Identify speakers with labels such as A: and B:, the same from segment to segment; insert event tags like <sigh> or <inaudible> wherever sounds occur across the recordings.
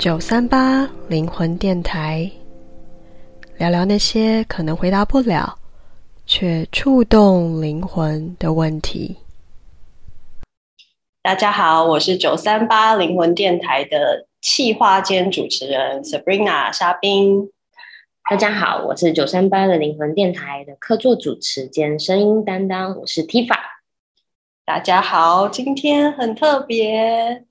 A: 九三八灵魂电台，聊聊那些可能回答不了，却触动灵魂的问题。大家好，我是九三八灵魂电台的企划兼主持人 Sabrina 沙冰。
B: 大家好，我是九三八的灵魂电台的客座主持兼声音担当，我是 Tifa。
A: 大家好，今天很特别。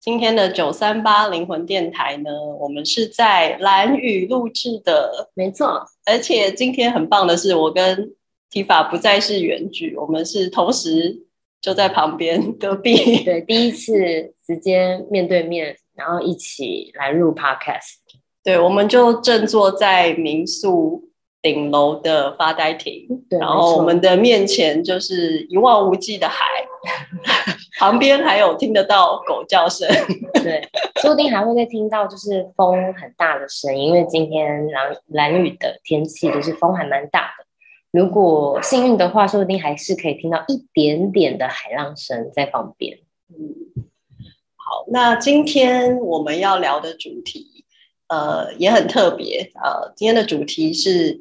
A: 今天的九三八灵魂电台呢，我们是在蓝屿录制的，
B: 没错。
A: 而且今天很棒的是，我跟 Tifa 不再是远距，我们是同时就在旁边隔壁。
B: 对，第一次直接面对面，然后一起来录 Podcast。
A: 对，我们就正坐在民宿顶楼的发呆亭，然后我们的面前就是一望无际的海，旁边还有听得到狗叫声，<laughs>
B: 对，说不定还会再听到就是风很大的声音，因为今天蓝蓝雨的天气就是风还蛮大的。如果幸运的话，说不定还是可以听到一点点的海浪声在旁边。
A: 嗯，好，那今天我们要聊的主题。呃，也很特别。呃，今天的主题是：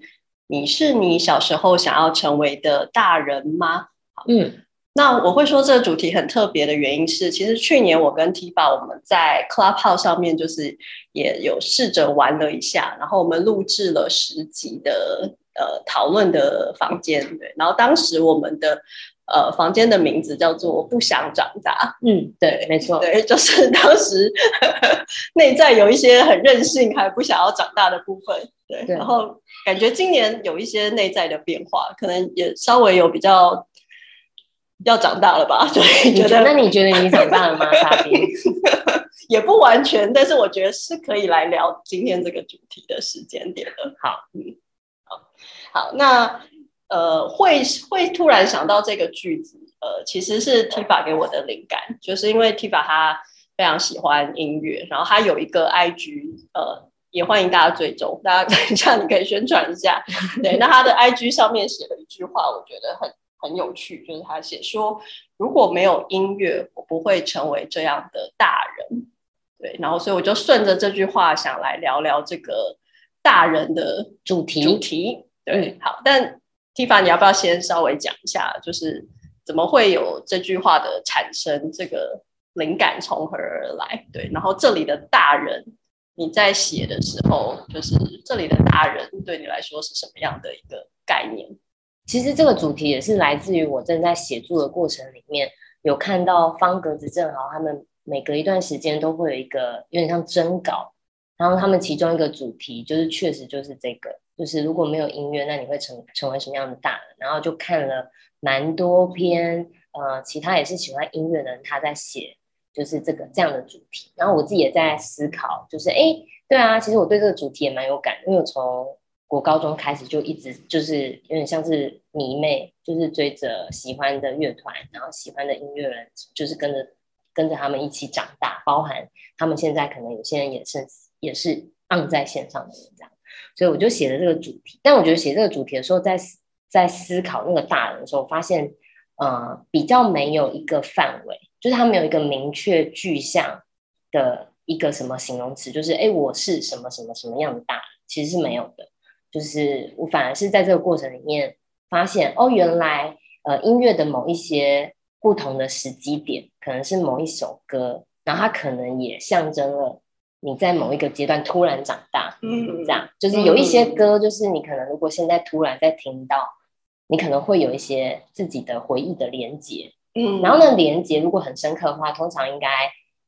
A: 你是你小时候想要成为的大人吗？
B: 嗯，
A: 那我会说这个主题很特别的原因是，其实去年我跟 Tifa 我们在 Clubhouse 上面就是也有试着玩了一下，然后我们录制了十集的呃讨论的房间，对，然后当时我们的。呃，房间的名字叫做“不想长大”。
B: 嗯，对，没错，
A: 对，就是当时 <laughs> 内在有一些很任性，还不想要长大的部分。对，对，然后感觉今年有一些内在的变化，可能也稍微有比较要长大了吧？<laughs> 对，觉得
B: 那你觉得你长大了吗？莎宾 <laughs>
A: 也不完全，但是我觉得是可以来聊今天这个主题的时间点的。
B: 好，
A: 嗯，好，好，那。呃，会会突然想到这个句子，呃，其实是 Tifa 给我的灵感，就是因为 Tifa 他非常喜欢音乐，然后他有一个 IG，呃，也欢迎大家追踪，大家等一下你可以宣传一下。对，那他的 IG 上面写了一句话，我觉得很很有趣，就是他写说，如果没有音乐，我不会成为这样的大人。对，然后所以我就顺着这句话想来聊聊这个大人的主题。主题，对，好，但。Tifa，你要不要先稍微讲一下，就是怎么会有这句话的产生？这个灵感从何而来？对，然后这里的大人，你在写的时候，就是这里的大人对你来说是什么样的一个概念？
B: 其实这个主题也是来自于我正在写作的过程里面，有看到方格子正好他们每隔一段时间都会有一个有点像征稿，然后他们其中一个主题就是确实就是这个。就是如果没有音乐，那你会成成为什么样的大人？然后就看了蛮多篇，呃，其他也是喜欢音乐的人他在写，就是这个这样的主题。然后我自己也在思考，就是哎，对啊，其实我对这个主题也蛮有感，因为我从国高中开始就一直就是有点像是迷妹，就是追着喜欢的乐团，然后喜欢的音乐人，就是跟着跟着他们一起长大，包含他们现在可能有些人也是也是 on 在线上的人这样。所以我就写了这个主题，但我觉得写这个主题的时候在，在在思考那个大人的时候，发现呃比较没有一个范围，就是他没有一个明确具象的一个什么形容词，就是哎我是什么什么什么样的大人，其实是没有的。就是我反而是在这个过程里面发现，哦原来呃音乐的某一些不同的时机点，可能是某一首歌，然后它可能也象征了。你在某一个阶段突然长大，嗯，这样就是有一些歌，就是你可能如果现在突然在听到，你可能会有一些自己的回忆的连接，嗯，然后呢，连接如果很深刻的话，通常应该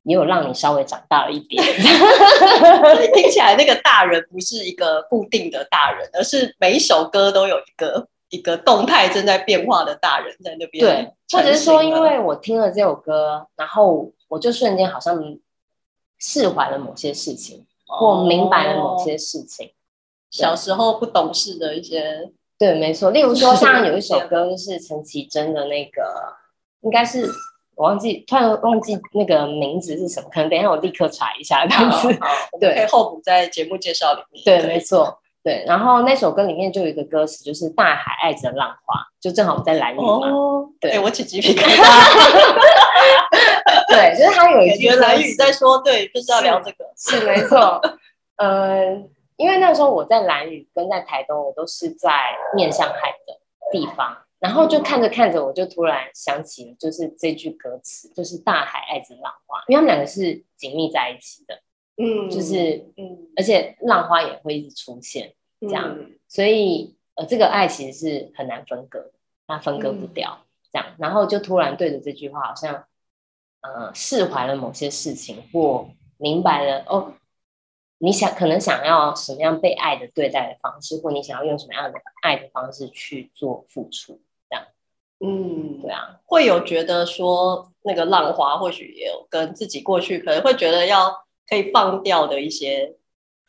B: 也有让你稍微长大了一点。<laughs>
A: 听起来那个大人不是一个固定的大人，而是每一首歌都有一个一个动态正在变化的大人在那边。
B: 对，或者是说，因为我听了这首歌，然后我就瞬间好像。释怀了某些事情，或明白了某些事情。哦、
A: 小时候不懂事的一些，
B: 对，没错。例如说，像有一首歌就是陈绮贞的那个，应该是我忘记，突然忘记那个名字是什么，可能等一下我立刻查一下。这样子，对，
A: 可以后补在节目介绍里面。
B: 对，没错，对。然后那首歌里面就有一个歌词，就是“大海爱着浪花”，就正好我们在兰屿嘛。哦、对，
A: 欸、我起鸡皮疙瘩。<laughs>
B: 对，就是他有一句
A: 兰屿在说，对，就是要聊这个，
B: 是，是没错。呃，因为那时候我在兰屿跟在台东，我都是在面向海的地方，然后就看着看着，我就突然想起了，就是这句歌词，就是大海爱着浪花，因为他们两个是紧密在一起的，嗯，就是嗯，而且浪花也会一直出现，这样，嗯、所以呃，这个爱其实是很难分割的，它分割不掉，嗯、这样，然后就突然对着这句话，好像呃释怀了某些事情，或明白了哦。你想可能想要什么样被爱的对待的方式，或你想要用什么样的爱的方式去做付出，嗯，对啊，
A: 会有觉得说那个浪花或许也有跟自己过去可能会觉得要可以放掉的一些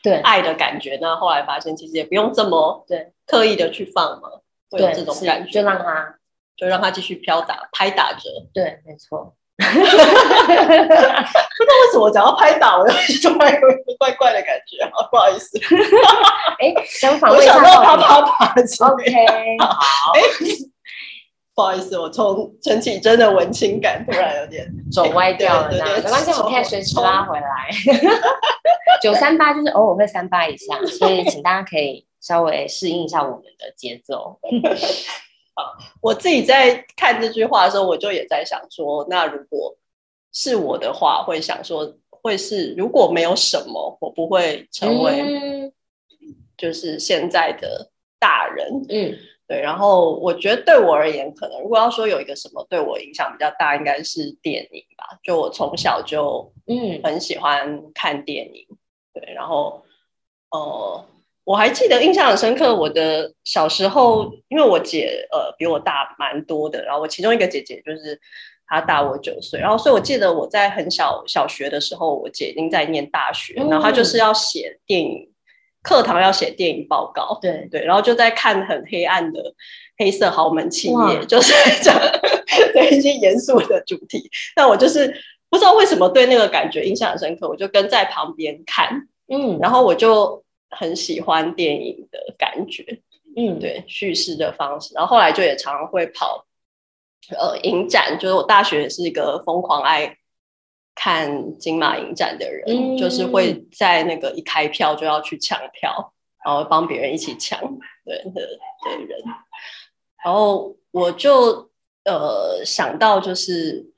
A: 对爱的感觉，那后来发现其实也不用这么对刻意的去放嘛，会有这种感觉，
B: 就让它
A: 就让它继续飘打拍打着，
B: 对，没错。<laughs>
A: 不知道为什么讲到拍打，我就突然有一个怪怪的感觉，好不好意思。
B: 哎，想访问
A: 一下，我想到啪啪啪。<laughs>
B: OK，好。哎，
A: 不好意思，我从陈绮贞的文青感突然有点
B: 走歪掉了，没关系，我可以随时拉回来。九三八就是偶尔会三八一下，所以请大家可以稍微适应一下我们的节奏。<laughs>
A: 好，我自己在看这句话的时候，我就也在想说，那如果是我的话，会想说，会是如果没有什么，我不会成为就是现在的大人。嗯，对。然后我觉得对我而言，可能如果要说有一个什么对我影响比较大，应该是电影吧。就我从小就嗯很喜欢看电影，对。然后呃。我还记得印象很深刻，我的小时候，因为我姐呃比我大蛮多的，然后我其中一个姐姐就是她大我九岁，然后所以我记得我在很小小学的时候，我姐已经在念大学，然后她就是要写电影，课堂要写电影报告，对。对，然后就在看很黑暗的黑色豪门企业，就是讲对一些严肃的主题，但我就是不知道为什么对那个感觉印象很深刻，我就跟在旁边看，嗯，然后我就。很喜欢电影的感觉，嗯，对，叙事的方式，然后后来就也常常会跑，呃，影展，就是我大学也是一个疯狂爱看金马影展的人，嗯、就是会在那个一开票就要去抢票，然后帮别人一起抢，对的的人，然后我就呃想到就是，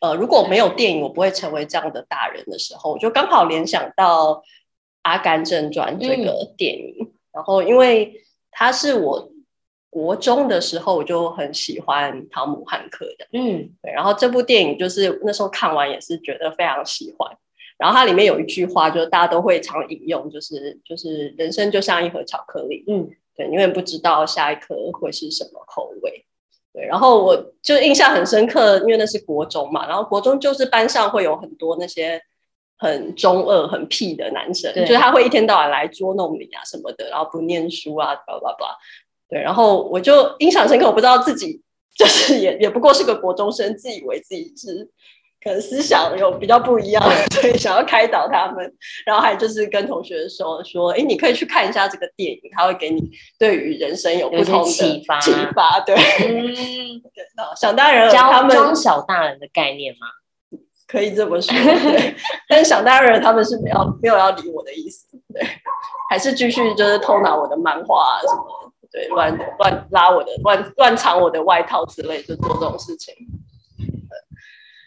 A: 呃，如果没有电影，我不会成为这样的大人的时候，我就刚好联想到。《阿甘正传》这个电影，嗯、然后因为他是我国中的时候我就很喜欢汤姆汉克的，嗯，对，然后这部电影就是那时候看完也是觉得非常喜欢。然后它里面有一句话，就是大家都会常引用，就是就是人生就像一盒巧克力，嗯，对，永远不知道下一颗会是什么口味，对。然后我就印象很深刻，因为那是国中嘛，然后国中就是班上会有很多那些。很中二、很屁的男生，就是他会一天到晚来捉弄你啊什么的，然后不念书啊，巴拉巴拉。对，然后我就印象深刻，我不知道自己就是也也不过是个国中生，自以为自己是可能思想有比较不一样，<laughs> 所以想要开导他们，然后还就是跟同学说说，哎，你可以去看一下这个电影，他会给你对于人生有不同的启发。启发，对，嗯，<laughs> 对，想当然他们
B: 装小大人的概念吗？
A: 可以这么说，对，但是想当然他们是没有没有要理我的意思，对，还是继续就是偷拿我的漫画啊什么，对，乱乱拉我的乱乱藏我的外套之类，就做这种事情。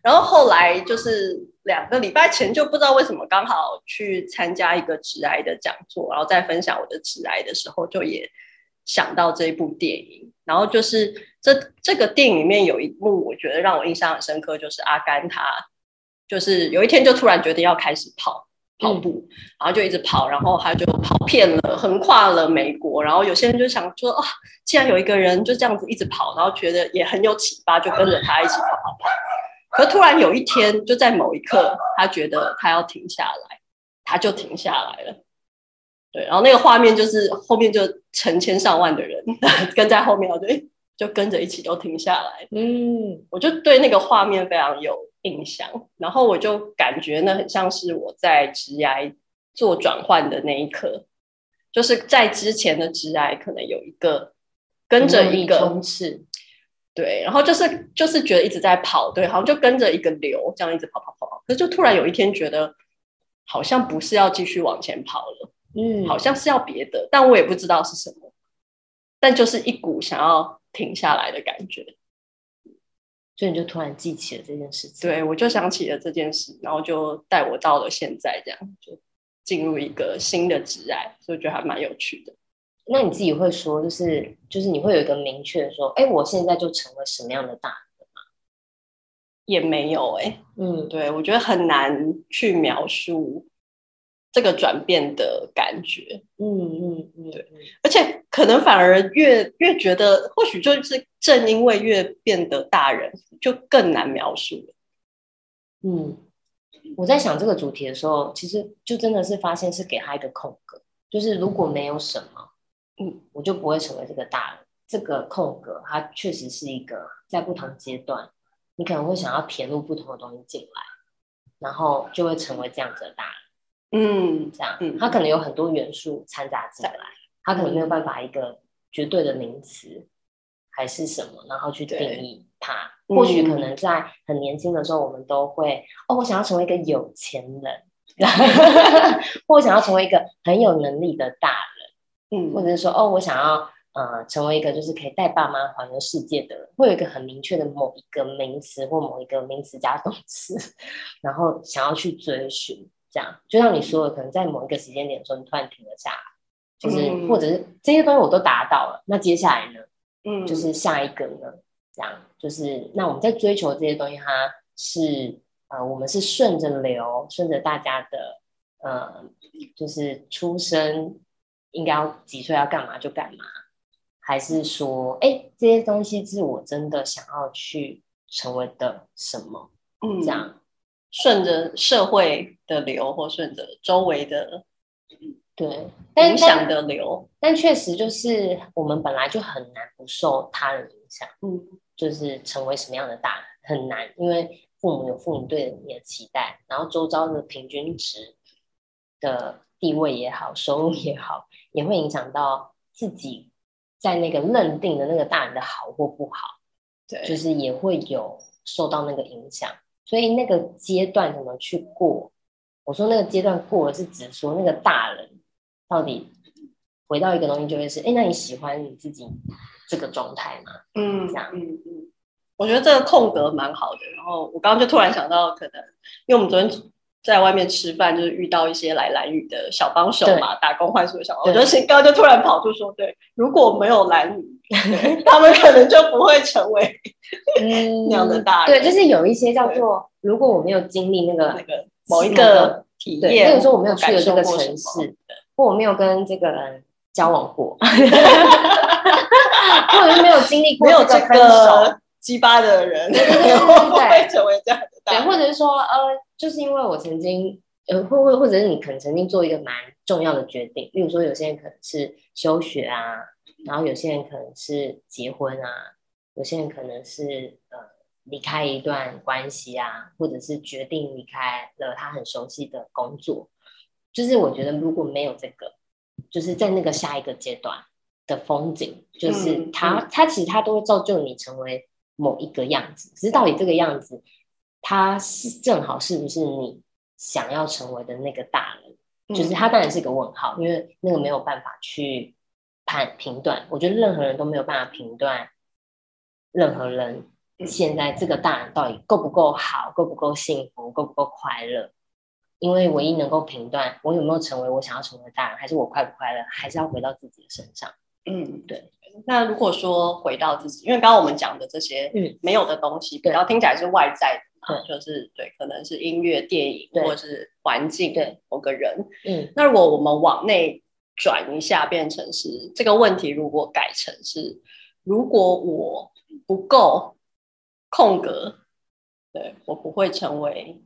A: 然后后来就是两个礼拜前，就不知道为什么刚好去参加一个直癌的讲座，然后在分享我的直癌的时候，就也想到这一部电影。然后就是这这个电影里面有一幕，我觉得让我印象很深刻，就是阿甘他。就是有一天就突然决定要开始跑跑步，嗯、然后就一直跑，然后他就跑遍了，横跨了美国。然后有些人就想说啊，既然有一个人就这样子一直跑，然后觉得也很有启发，就跟着他一起跑跑跑。可突然有一天，就在某一刻，他觉得他要停下来，他就停下来了。对，然后那个画面就是后面就成千上万的人 <laughs> 跟在后面，我就就跟着一起都停下来。嗯，我就对那个画面非常有印象，然后我就感觉那很像是我在职涯做转换的那一刻，就是在之前的职涯可能有一个跟着一个冲刺，对，然后就是就是觉得一直在跑，对，好像就跟着一个流这样一直跑跑跑跑，可是就突然有一天觉得好像不是要继续往前跑了，嗯，好像是要别的，但我也不知道是什么，但就是一股想要停下来的感觉，
B: 所以你就突然记起了这件事情，
A: 对，我就想起了这件事，然后就带我到了现在这样，就进入一个新的职爱，所以我觉得还蛮有趣的。
B: 那你自己会说，就是就是你会有一个明确的说，哎，我现在就成为什么样的大人吗？
A: 也没有哎、欸，嗯，对，我觉得很难去描述这个转变的感觉，嗯嗯嗯，对，而且可能反而越越觉得，或许就是正因为越变得大人，就更难描述了。
B: 嗯，我在想这个主题的时候，其实就真的是发现是给他一个空格，就是如果没有什么。嗯，我就不会成为这个大人。这个空格，它确实是一个在不同阶段，你可能会想要填入不同的东西进来，然后就会成为这样子的大人。嗯，这样，嗯，它可能有很多元素掺杂进来，它可能没有办法一个绝对的名词还是什么，然后去定义它。或许可能在很年轻的时候，我们都会哦，我想要成为一个有钱人，<laughs> 或我想要成为一个很有能力的大人。嗯，或者是说，哦，我想要呃成为一个就是可以带爸妈环游世界的人，会有一个很明确的某一个名词或某一个名词加动词，<laughs> 然后想要去追寻，这样就像你说的，可能在某一个时间点的时候，你突然停了下来，就是、嗯、或者是这些东西我都达到了，那接下来呢？嗯，就是下一个呢？这样就是那我们在追求这些东西，它是呃我们是顺着流，顺着大家的呃就是出生。应该要几岁要干嘛就干嘛，还是说，哎，这些东西是我真的想要去成为的什么？嗯，这样
A: 顺着社会的流，或顺着周围的
B: 对
A: 影响的流，
B: 但确实就是我们本来就很难不受他人影响。嗯，就是成为什么样的大人很难，因为父母有父母对你的期待，然后周遭的平均值的。地位也好，收入也好，也会影响到自己在那个认定的那个大人的好或不好，对，就是也会有受到那个影响。所以那个阶段怎么去过？我说那个阶段过了，是指说那个大人到底回到一个东西，就会是，哎，那你喜欢你自己这个状态吗？嗯，这样，嗯嗯，
A: 我觉得这个空格蛮好的。然后我刚刚就突然想到，可能因为我们昨天。在外面吃饭，就是遇到一些来蓝屿的小帮手嘛，打工换宿的小帮手。我觉得新高就突然跑出说：“对，如果没有蓝屿，他们可能就不会成为 <laughs> 那样的大人。”
B: 对，就是有一些叫做，如果我没有经历那个
A: 那个某一个体验，
B: 比如说我没有去了这个城市，或我没有跟这个人交往过，<laughs> 或者是没有经历过这个
A: 鸡巴的人，对对对，不会成为这样的大人。
B: 或者是说，呃。就是因为我曾经，呃，或或或者是你可能曾经做一个蛮重要的决定，例如说有些人可能是休学啊，然后有些人可能是结婚啊，有些人可能是呃离开一段关系啊，或者是决定离开了他很熟悉的工作。就是我觉得如果没有这个，就是在那个下一个阶段的风景，就是他、嗯、他其实他都会造就你成为某一个样子，只是到底这个样子。他是正好是不是你想要成为的那个大人？嗯、就是他当然是一个问号，因为那个没有办法去判评断。我觉得任何人都没有办法评断任何人现在这个大人到底够不够好，够不够幸福，够不够快乐。因为唯一能够评断我有没有成为我想要成为的大人，还是我快不快乐，还是要回到自己的身上。嗯，对。
A: 那如果说回到自己，因为刚刚我们讲的这些嗯没有的东西，比较听起来是外在的。对，就是对，可能是音乐、电影，或者是环境，对某个人。嗯，那如果我们往内转一下，变成是这个问题，如果改成是，如果我不够空格，对，我不会成为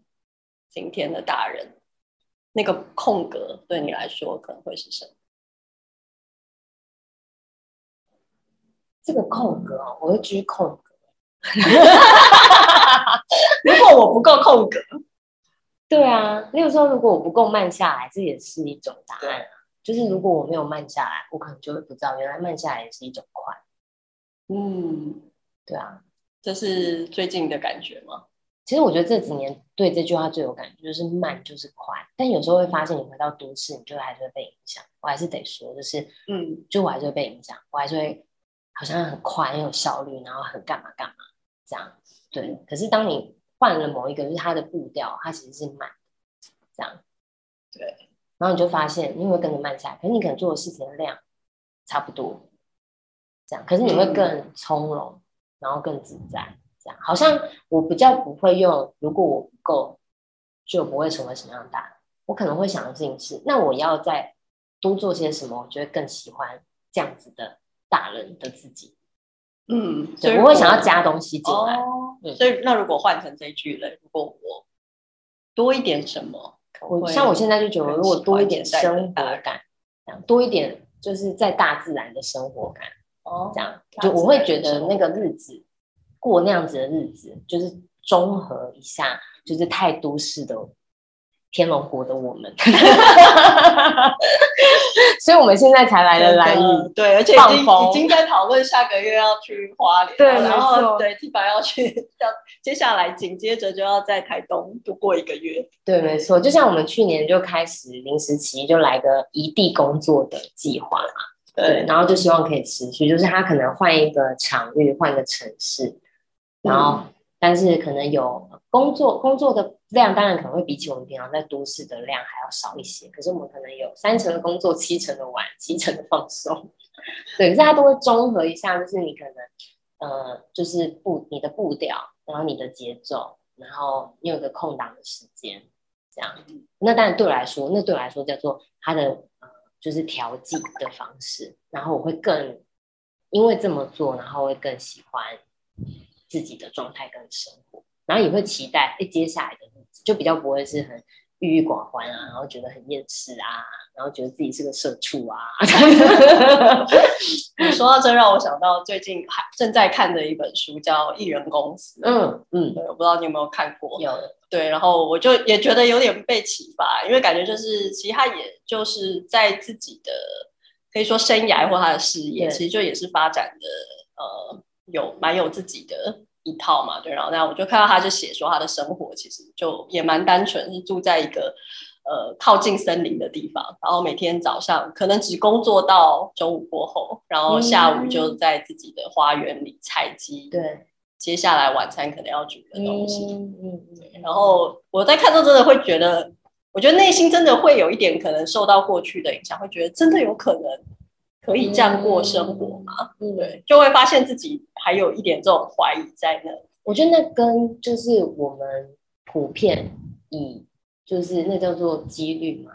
A: 今天的大人。那个空格对你来说可能会是什么？
B: 这个空格啊，我会举空格。<laughs>
A: 如果我不够空格，<laughs>
B: 对啊，例如说，如果我不够慢下来，这也是一种答案啊。就是如果我没有慢下来，我可能就会不知道，原来慢下来也是一种快。
A: 嗯，
B: 对啊，
A: 这是最近的感觉吗？
B: 其实我觉得这几年对这句话最有感觉，就是慢就是快。但有时候会发现，你回到都市，你就还是会被影响。我还是得说，就是嗯，就我还是会被影响，我还是会好像很快、很有效率，然后很干嘛干嘛这样。对，可是当你换了某一个，就是它的步调，它其实是慢，这样。
A: 对，
B: 然后你就发现你会跟着慢下来，可是你可能做的事情的量差不多，这样。可是你会更从容，嗯、然后更自在。这样好像我比较不会用，如果我不够，就不会成为什么样的大人。我可能会想的事情是，那我要再多做些什么？我觉得更喜欢这样子的大人的自己。
A: 嗯，
B: 所以我会想要加东西进来。
A: 哦嗯、所以那如果换成这一句嘞，如果我多一点什么？
B: 我像我现在就觉得，如果多一点生活感，这样多一点就是在大自然的生活感。哦，这样就我会觉得那个日子。过那样子的日子，就是综合一下，就是太都市的天龙国的我们 <laughs> <laughs> 所以我们现在才来了兰屿，
A: 对，而且已经已经在讨论下个月要去花莲，
B: 对，
A: 然后对，Tifa 要去，要接下来紧接着就要在台东度过一个月，
B: 对，没错，就像我们去年就开始临时起意就来个移地工作的计划嘛，对，对，然后就希望可以持续，就是他可能换一个场域，换一个城市。然后，但是可能有工作工作的量，当然可能会比起我们平常在都市的量还要少一些。可是我们可能有三成的工作，七成的玩，七成的放松。对，可是它都会综合一下，就是你可能呃，就是步你的步调，然后你的节奏，然后你有个空档的时间，这样。那当然对我来说，那对我来说叫做它的呃，就是调剂的方式。然后我会更因为这么做，然后会更喜欢。自己的状态跟生活，然后也会期待哎，接下来的日子就比较不会是很郁郁寡欢啊，然后觉得很厌世啊，然后觉得自己是个社畜啊。<laughs>
A: 你说到这，让我想到最近还正在看的一本书，叫《艺人公司》。嗯嗯，对，我不知道你有没有看过？
B: 有。
A: 对，然后我就也觉得有点被启发，因为感觉就是其实他也就是在自己的可以说生涯或他的事业，其实就也是发展的呃。有蛮有自己的一套嘛，对，然后那我就看到他就写说他的生活其实就也蛮单纯，是住在一个呃靠近森林的地方，然后每天早上可能只工作到中午过后，然后下午就在自己的花园里采集，对，接下来晚餐可能要煮的东西，嗯嗯，对，然后我在看到真的会觉得，我觉得内心真的会有一点可能受到过去的影响，会觉得真的有可能。可以这样过生活吗？嗯，对，就会发现自己还有一点这种怀疑在那。
B: 我觉得那跟就是我们普遍以就是那叫做几率嘛，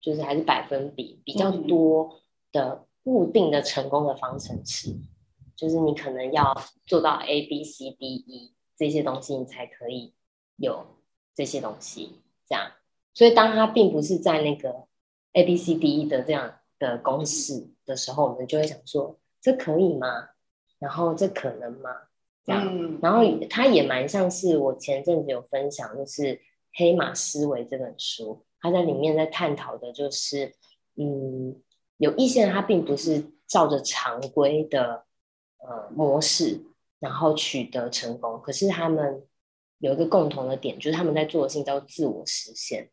B: 就是还是百分比比较多的固定的成功的方程式，嗯，就是你可能要做到 A B C D E 这些东西，你才可以有这些东西。这样，所以当它并不是在那个 A B C D E 的这样的公式的时候，我们就会想说，这可以吗？然后这可能吗？这样，嗯、然后它也蛮像是我前阵子有分享，就是《黑马思维》这本书，它在里面在探讨的就是，嗯，有一些人他并不是照着常规的呃模式，然后取得成功，可是他们有一个共同的点，就是他们在做的事情叫自我实现。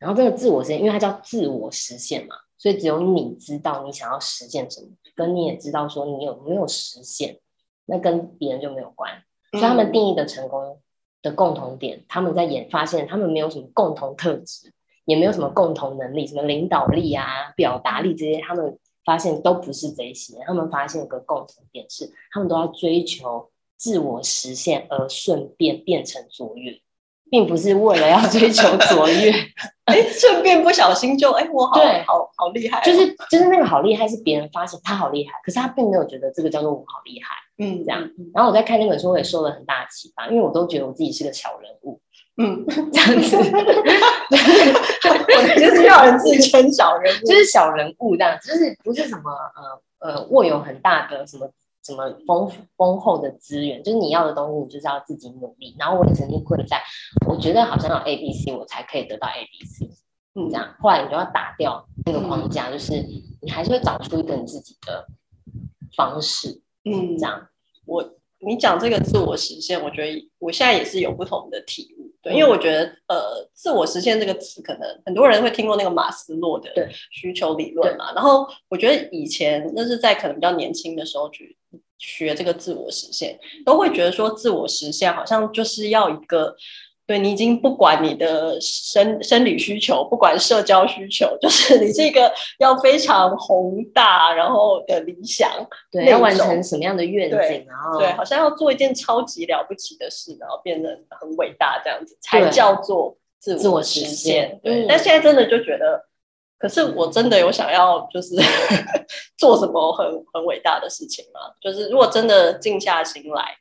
B: 然后这个自我实现，因为它叫自我实现嘛。所以只有你知道你想要实现什么，跟你也知道说你有没有实现，那跟别人就没有关。所以他们定义的成功的共同点，他们在演发现他们没有什么共同特质，也没有什么共同能力，什么领导力啊、表达力这些，他们发现都不是这些。他们发现一个共同点是，他们都要追求自我实现，而顺便变成卓越。并不是为了要追求卓越，<laughs>
A: 哎，顺便不小心就哎，我好好好厉害，
B: 就是就是那个好厉害是别人发现他好厉害，可是他并没有觉得这个叫做我好厉害，嗯，这样。然后我在看那本书，我也受了很大的启发，因为我都觉得我自己是个小人物，嗯，<laughs> 这样子，<laughs>
A: 我就是要人自称小人物，
B: 就是小人物这样，就是不是什么呃呃握有很大的什么。什么丰丰厚的资源，就是你要的东西，你就是要自己努力。然后我也曾经困在，我觉得好像要 A B C 我才可以得到 A B C，嗯，这样。后来你就要打掉那个框架，就是你还是会找出一个你自己的方式，嗯，这样。
A: 我你讲这个自我实现，我觉得我现在也是有不同的体悟。对，因为我觉得呃，自我实现这个词，可能很多人会听过那个马斯洛的需求理论嘛。然后我觉得以前那是在可能比较年轻的时候去学这个自我实现，都会觉得说自我实现好像就是要一个。对，你已经不管你的生生理需求，不管社交需求，就是你这个要非常宏大，然后的理想，
B: 对，要完成什么样的愿景，然后
A: 对，好像要做一件超级了不起的事，然后变得很伟大这样子，才叫做自我实现。对，但现在真的就觉得，可是我真的有想要就是 <laughs> 做什么很很伟大的事情吗？就是如果真的静下心来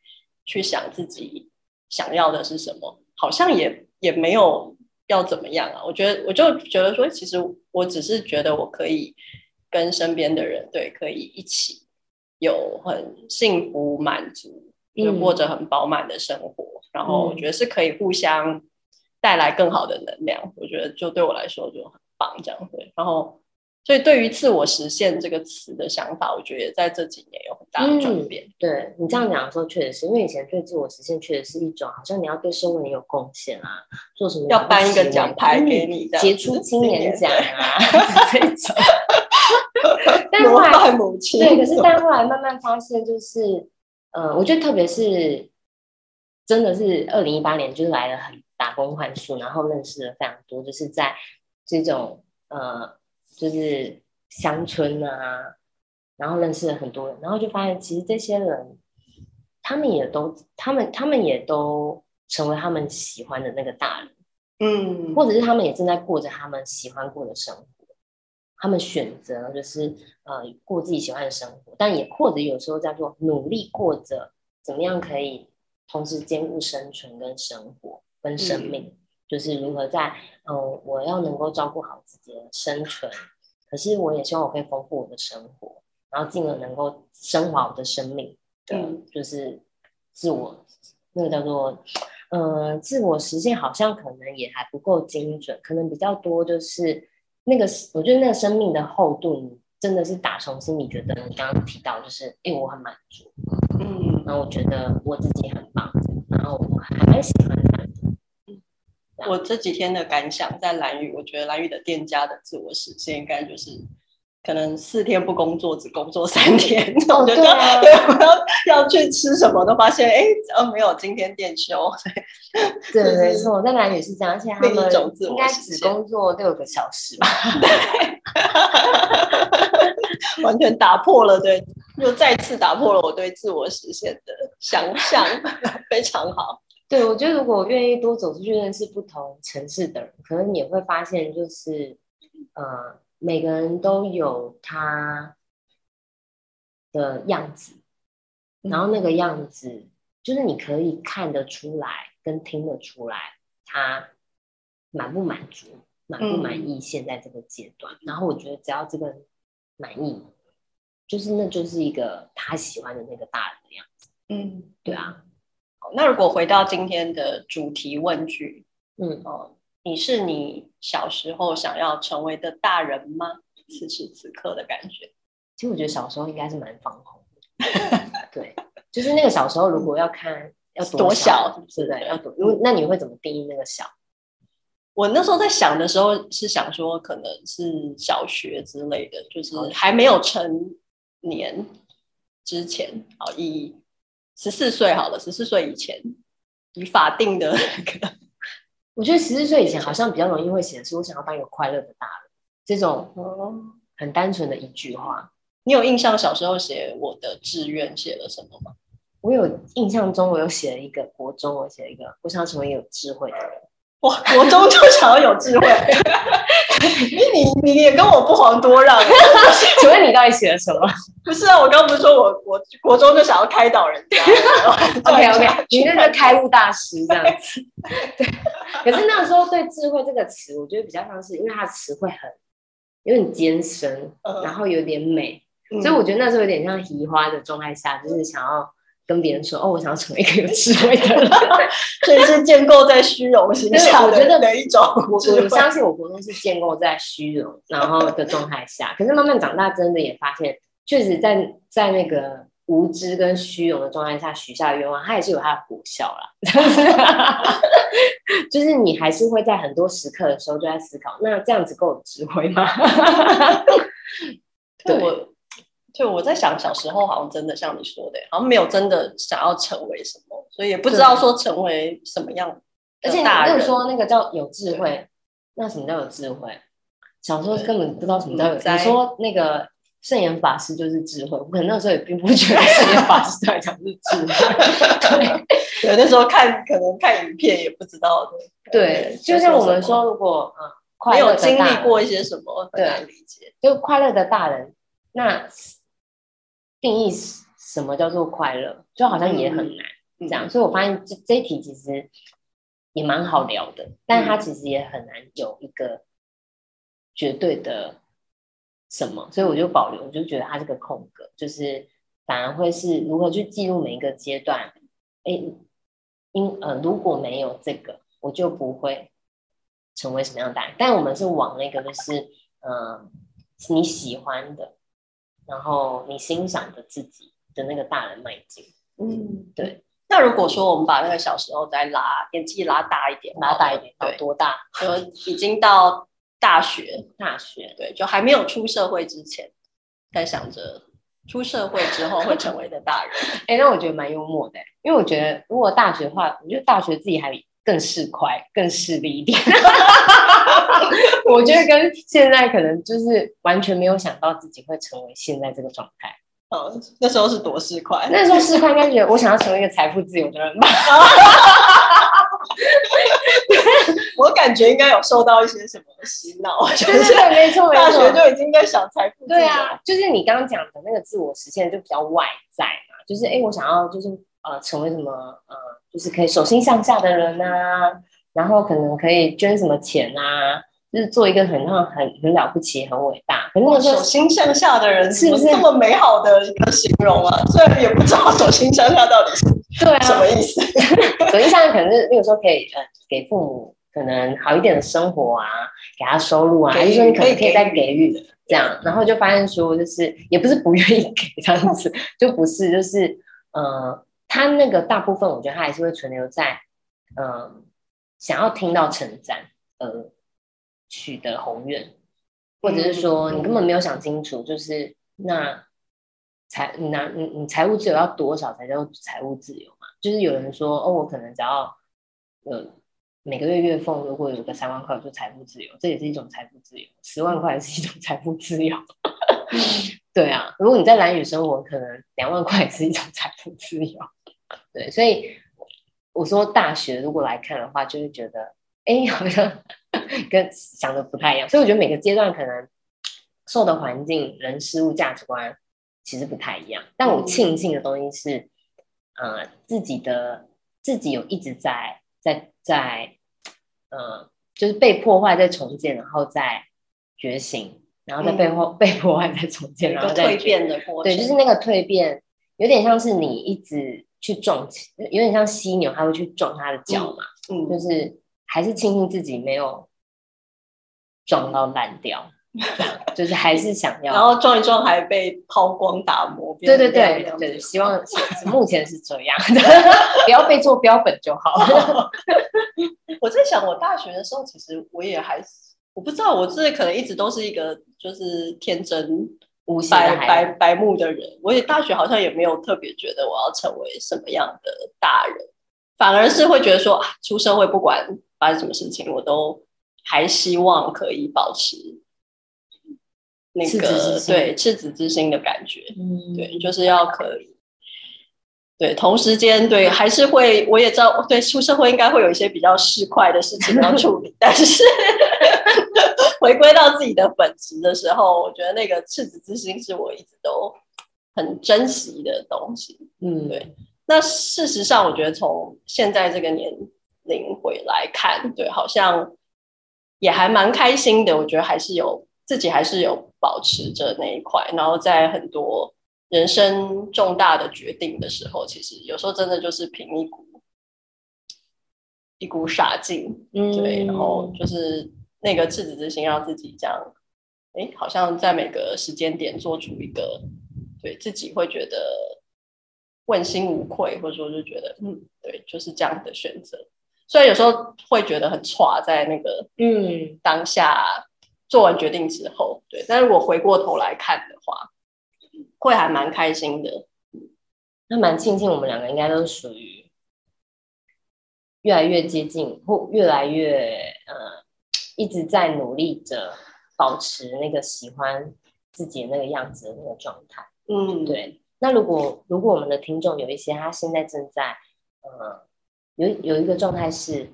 A: 去想自己想要的是什么。好像也也没有要怎么样啊，我觉得我就觉得说，其实我只是觉得我可以跟身边的人对，可以一起有很幸福满足，就过着很饱满的生活，嗯，然后我觉得是可以互相带来更好的能量，我觉得就对我来说就很棒，这样对，然后。所以，对于“自我实现”这个词的想法，我觉得也在这几年有很大的转变。
B: 嗯、对你这样讲的时候，确实是因为以前对自我实现，确实是一种好像你要对社会很有贡献啊，做什么
A: 要颁一个奖牌给你，
B: 杰、嗯、出青年奖啊 <laughs> 这种。<laughs> 但后来母亲对，可是但后来慢慢发现，就是呃，我觉得特别是真的是二零一八年，就是来了很打工换宿，然后认识了非常多，就是在这种呃。就是乡村啊，然后认识了很多人，然后就发现其实这些人，他们也都，他们他们也都成为他们喜欢的那个大人，嗯，或者是他们也正在过着他们喜欢过的生活，他们选择就是呃过自己喜欢的生活，但也或者有时候叫做努力过着怎么样可以同时兼顾生存跟生活跟生命。嗯就是如何在嗯、呃，我要能够照顾好自己的生存，可是我也希望我可以丰富我的生活，然后进而能够升华我的生命的，嗯、就是自我那个叫做呃自我实现，好像可能也还不够精准，可能比较多就是那个我觉得那个生命的厚度，你真的是打从心里觉得你刚刚提到就是哎、欸、我很满足，嗯，然后我觉得我自己很棒，然后我还蛮喜欢的。
A: 我这几天的感想，在蓝宇，我觉得蓝宇的店家的自我实现，应该就是可能四天不工作，只工作三天。<laughs> 我觉得，对，我要要去吃什么，都发现，哎，哦，没有，今天店休。
B: 对，对，没错，在兰屿是这样，而且他们应该只工作六个小时吧？<laughs>
A: 对，完全打破了，对，又再次打破了我对自我实现的想象，<laughs> 非常好。
B: 对，我觉得如果我愿意多走出去认识不同城市的人，可能也会发现，就是呃，每个人都有他的样子，然后那个样子就是你可以看得出来，跟听得出来，他满不满足，满不满意现在这个阶段。嗯。然后我觉得只要这个满意，就是那就是一个他喜欢的那个大人的样子。嗯，对啊。
A: 那如果回到今天的主题问句，嗯哦，你是你小时候想要成为的大人吗？此时此刻的感觉，
B: 其实我觉得小时候应该是蛮放空的。对，就是那个小时候，如果要看 <laughs> 要多小，是不是？对，要多。那你会怎么定义那个小？
A: 我那时候在想的时候是想说，可能是小学之类的，就是还没有成年之前，好以。十四岁好了，十四岁以前，以法定的那个，<laughs>
B: 我觉得十四岁以前好像比较容易会写的是“我想要当一个快乐的大人”这种很单纯的一句话。
A: 你有印象小时候写我的志愿写了什么吗？
B: 我有印象中，我有写了一个国中，我写了一个我想要成为有智慧的人。<laughs>
A: 哇，国中就想要有智慧，<laughs> 你你你也跟我不遑多让。
B: 请问你到底写了什么？<laughs>
A: 不是啊，我刚刚不是说我我国中就想要开导人家
B: ？OK OK，你那个开悟大师这样子。对，可是那个时候对智慧这个词，我觉得比较像是因为它的词汇很有点艰深，然后有点美，嗯、所以我觉得那时候有点像移花的状态下，就是想要。跟别人说哦，我想要成为一个有智慧的人，<laughs>
A: 所以是建构在虚荣心上的。我觉得的一种，
B: 我我相信我国中是建构在虚荣然后的状态下，可是慢慢长大，真的也发现，确实在在那个无知跟虚荣的状态下许下愿望，它也是有它的果效啦。<laughs> 就是你还是会在很多时刻的时候就在思考，那这样子够有智慧吗？<laughs>
A: 对，我，就我在想，小时候好像真的像你说的，好像没有真的想要成为什么，所以也不知道说成为什么样。
B: 而且你没有说那个叫有智慧，那什么叫有智慧？小时候根本不知道什么叫有智慧。你说那个圣严法师就是智慧，我可能那时候也并不觉得圣严法师在讲是智慧。<laughs>
A: 对，那时候看可能看影片也不知道的。
B: 对，就像我们说，如果嗯。
A: 没有经历过一些什么，很难理解。
B: 就快乐的大人，那定义什么叫做快乐，就好像也很难、嗯、这样。所以我发现这这一题其实也蛮好聊的，但它其实也很难有一个绝对的什么，所以我就保留，我就觉得它这个空格，就是反而会是如何去记录每一个阶段。哎，因呃如果没有这个，我就不会。成为什么样人？但我们是往那个就是，嗯、呃，你喜欢的，然后你欣赏的自己的那个大人迈进。嗯，对。
A: 那如果说我们把那个小时候再拉年纪拉大一点，
B: 拉大一点，到多大？
A: 就已经到大学，
B: 大学，
A: 对，就还没有出社会之前，在想着出社会之后会成为的大人。<laughs>
B: 哎、欸，那我觉得蛮幽默的，因为我觉得如果大学的话，我觉得大学自己还。更势快，更势利一点。<laughs> <laughs> 我觉得跟现在可能就是完全没有想到自己会成为现在这个状态。
A: 嗯，那时候是多势快？
B: 那时候势快，应该觉得我想要成为一个财富自由的人吧。<laughs>
A: 我感觉应该有受到一些什么洗脑，就是
B: 没错，
A: 大学就已经在想财富自由。
B: 对啊，就是你刚刚讲的那个自我实现就比较外在嘛，就是哎，我想要就是呃成为什么呃。就是可以手心向下的人呐、啊，然后可能可以捐什么钱啊，就是做一个很很很了不起、很伟大。可是那
A: 手心向下的人是不是这么美好的一个形容啊？虽然也不知道手心向下到底是对啊什么意思。
B: 手心向下可能是那个时候可以呃给父母可能好一点的生活啊，给他收入啊，还是说你可以可以再给予这样？然后就发现说，就是也不是不愿意给这样子，就不是就是呃。他那个大部分，我觉得他还是会存留在，嗯、呃，想要听到称赞而取得宏愿，或者是说你根本没有想清楚，就是那财那你你财务自由要多少才叫财务自由嘛？就是有人说哦，我可能只要呃每个月月俸如果有个三万块，就财富自由，这也是一种财富自由，十万块是一种财富自由。<laughs> 对啊，如果你在蓝宇生活，可能两万块也是一种财富自由。对，所以我说大学如果来看的话，就会觉得，哎，<laughs> 好像跟想的不太一样。所以我觉得每个阶段可能受的环境、人、事物、价值观其实不太一样。但我庆幸的东西是，呃，自己的自己有一直在在在，呃，就是被破坏再重建，然后再觉醒，然后再被破、嗯、<laughs> 被破坏再重建，然后再
A: 蜕变的过程。
B: 对，就是那个蜕变，有点像是你一直。去撞，有点像犀牛，它会去撞它的脚嘛。嗯，嗯，就是还是庆幸自己没有撞到烂掉，<laughs> 就是还是想要。<laughs>
A: 然后撞一撞还被抛光打磨。
B: 对对对对，希望目前是这样的，<laughs> 不要被做标本就好。
A: 我在想，我大学的时候，其实我也还是，我不知道，我这可能一直都是一个就是天真。白白白目的人，我也大学好像也没有特别觉得我要成为什么样的大人，反而是会觉得说啊，出社会不管发生什么事情，我都还希望可以保持那个对赤子之心的感觉，嗯，对，就是要可以，对，同时间对还是会，我也知道，对，出社会应该会有一些比较市侩的事情要处理，但是。<laughs> 回归到自己的本职的时候，我觉得那个赤子之心是我一直都很珍惜的东西。嗯，对。那事实上，我觉得从现在这个年龄回来看，对，好像也还蛮开心的。我觉得还是有自己还是有保持着那一块，然后在很多人生重大的决定的时候，其实有时候真的就是凭一股一股傻劲，嗯，对，然后就是。那个赤子之心，让自己这样，哎，好像在每个时间点做出一个对自己会觉得问心无愧，或者说就觉得嗯，对，就是这样的选择。虽然有时候会觉得很差，在那个嗯当下做完决定之后，对，但是如果回过头来看的话，会还蛮开心的。
B: 那蛮庆幸我们两个应该都属于越来越接近，或越来越呃一直在努力着保持那个喜欢自己那个样子的那个状态。嗯，对。那如果如果我们的听众有一些，他现在正在呃有有一个状态是，因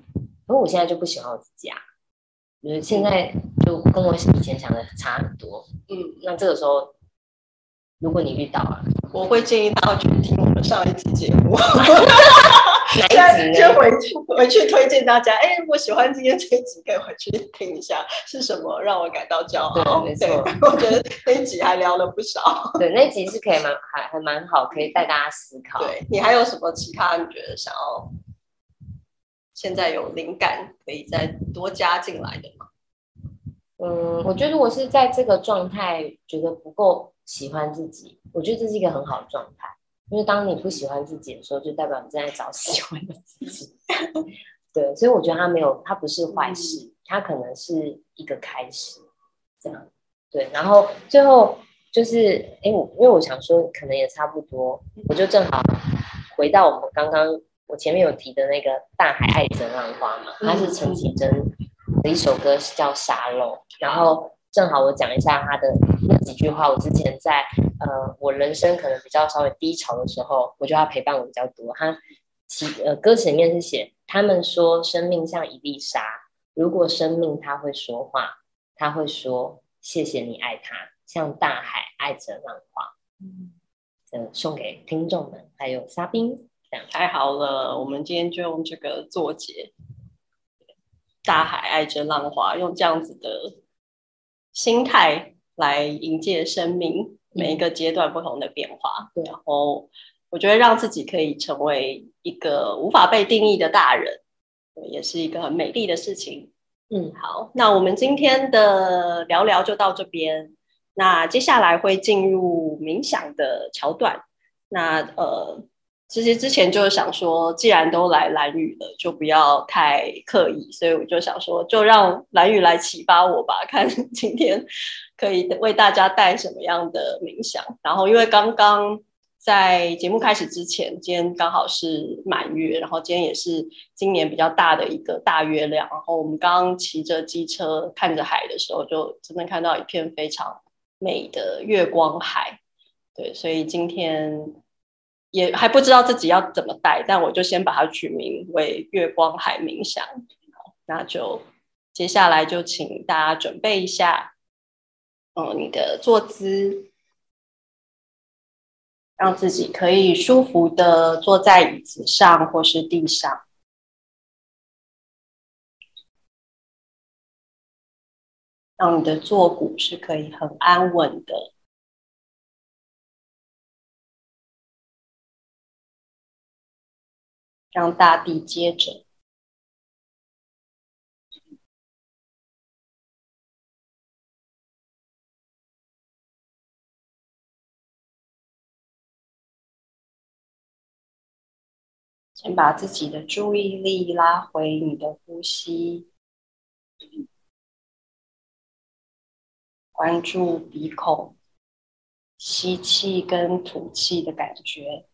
B: 为我现在就不喜欢我自己啊，就是现在就跟我以前想的差很多。嗯，那这个时候，如果你遇到了，
A: 我会建议他去听我们上一期节目。<laughs>
B: 哪一集
A: 先回去回去推荐大家。哎、欸，我喜欢今天这一集，可以回去听一下是什么让我感到骄傲。对，没错，<laughs> 我觉得那一集还聊了不少。
B: 对，那一集是可以蛮还还蛮好，可以带大家思考。
A: 对，你还有什么其他你觉得想要现在有灵感可以再多加进来的吗？
B: 嗯，我觉得我是在这个状态觉得不够喜欢自己，我觉得这是一个很好的状态。因为当你不喜欢自己的时候，就代表你正在找喜欢的自己。<laughs> 对，所以我觉得它没有，它不是坏事，它可能是一个开始。这样，对。然后最后就是，哎，我因为我想说，可能也差不多，我就正好回到我们刚刚我前面有提的那个《大海爱着浪花》嘛，它是陈绮贞的一首歌，是叫《沙漏》，然后。正好我讲一下他的那几句话。我之前在呃，我人生可能比较稍微低潮的时候，我觉得他陪伴我比较多。他其呃歌词里面是写，他们说生命像一粒沙，如果生命他会说话，他会说谢谢你爱他，像大海爱着浪花。嗯，呃，送给听众们，还有沙冰，这样
A: 太好了。我们今天就用这个作结，大海爱着浪花，用这样子的。心态来迎接生命每一个阶段不同的变化，嗯、然后我觉得让自己可以成为一个无法被定义的大人，也是一个很美丽的事情。嗯，好，那我们今天的聊聊就到这边，那接下来会进入冥想的桥段。那呃。其实之前就是想说，既然都来兰屿了，就不要太刻意，所以我就想说，就让兰屿来启发我吧，<laughs> 看今天可以为大家带什么样的冥想。然后，因为刚刚在节目开始之前，今天刚好是满月，然后今天也是今年比较大的一个大月亮。然后我们刚刚骑着机车看着海的时候，就真的看到一片非常美的月光海。对，所以今天。也还不知道自己要怎么带，但我就先把它取名为月光海冥想。那就接下来就请大家准备一下，嗯，你的坐姿，让自己可以舒服的坐在椅子上或是地上，让你的坐骨是可以很安稳的。让大地接着，先把自己的注意力拉回你的呼吸，关注鼻孔吸气跟吐气的感觉。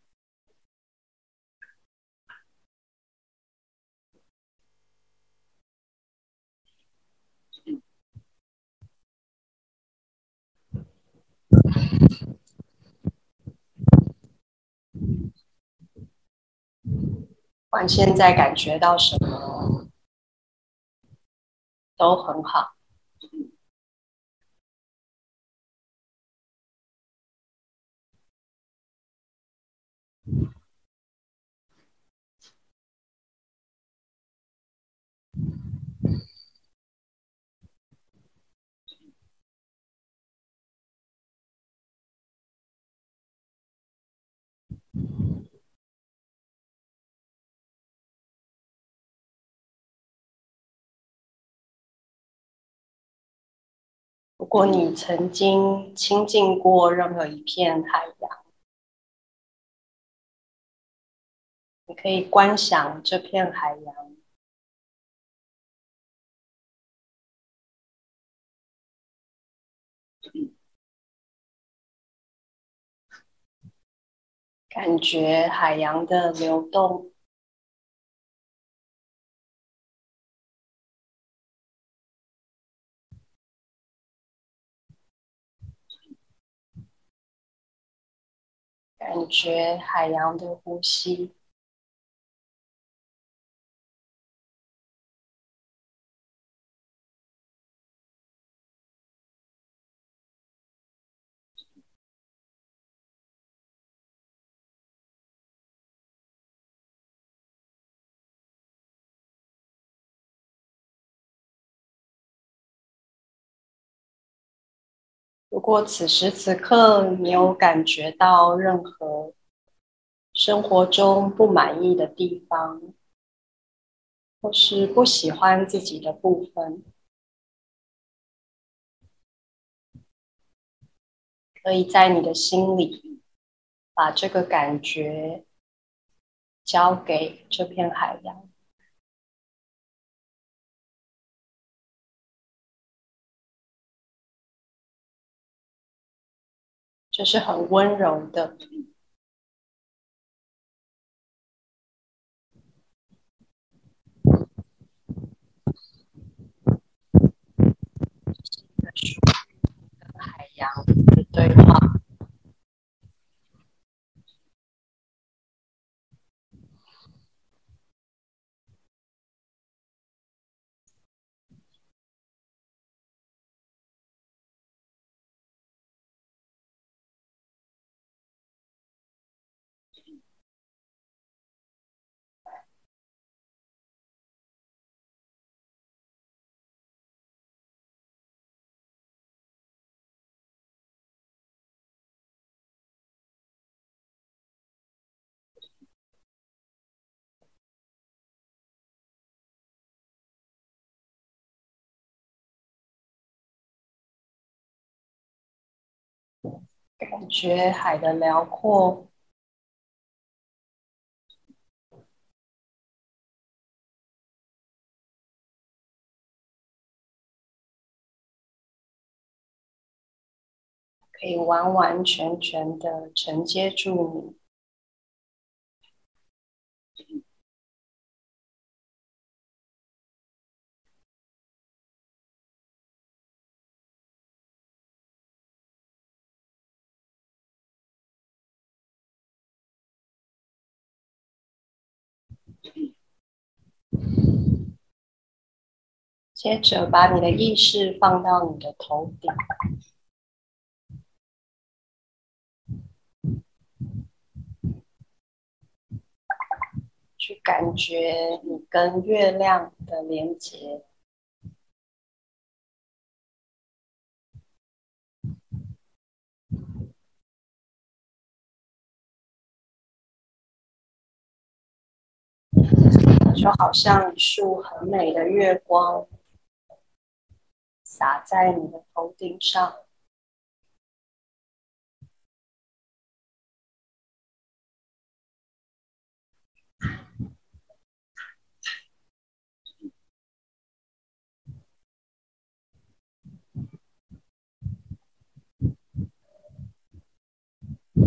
A: 管现在感觉到什么，都很好。如果你曾经亲近过任何一片海洋，你可以观想这片海洋，感觉海洋的流动。感觉海洋的呼吸，如果此时此刻你有感觉到任何生活中不满意的地方，或是不喜欢自己的部分，可以在你的心里把这个感觉交给这片海洋。就是很温柔的，属于跟海洋的对话。感觉海的辽阔，可以完完全全的承接住你。接着，把你的意识放到你的头顶，去感觉你跟月亮的连接。就好像一束很美的月光洒在你的头顶上。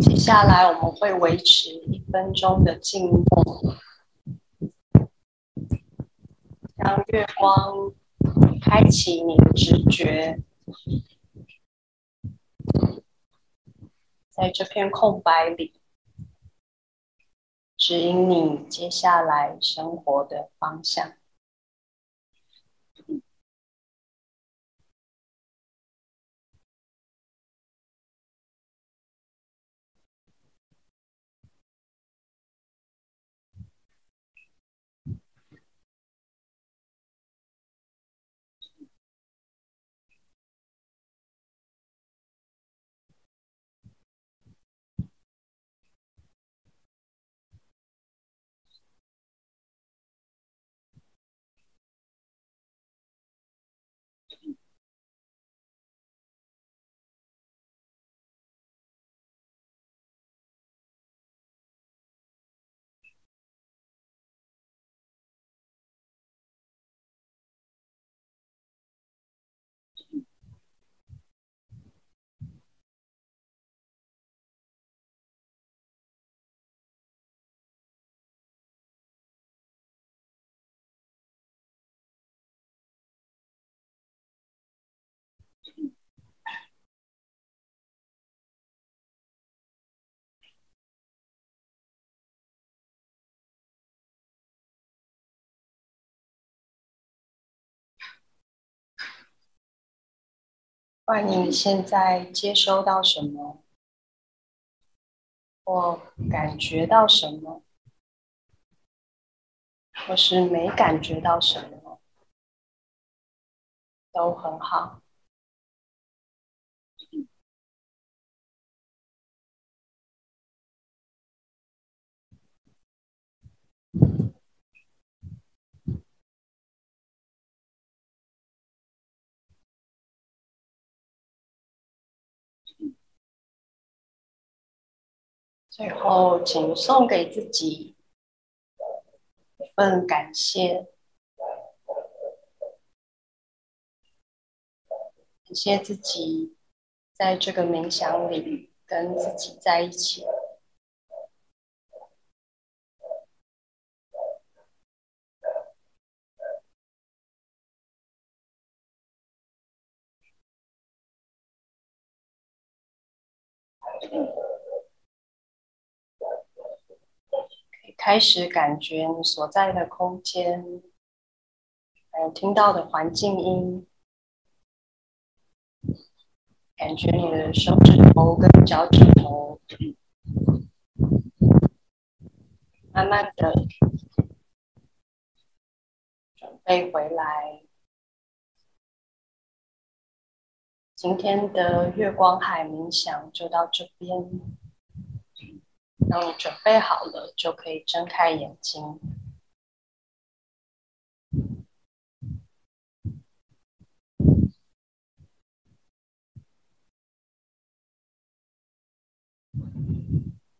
A: 接下来我们会维持一分钟的静默。让月光开启你的直觉，在这片空白里，指引你接下来生活的方向。欢迎你现在接收到什么，或感觉到什么，或是没感觉到什么，都很好。最后，请送给自己一份感谢，感谢自己在这个冥想里跟自己在一起。开始感觉你所在的空间，还有听到的环境音，感觉你的手指头跟脚趾头，慢慢的准备回来。今天的月光海冥想就到这边。当你准备好了，就可以睁开眼睛。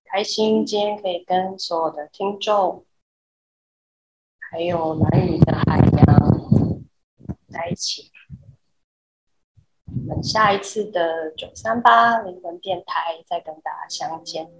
A: 开心今天可以跟所有的听众，还有兰屿的海洋在一起。我们下一次的九三八灵魂电台再跟大家相见。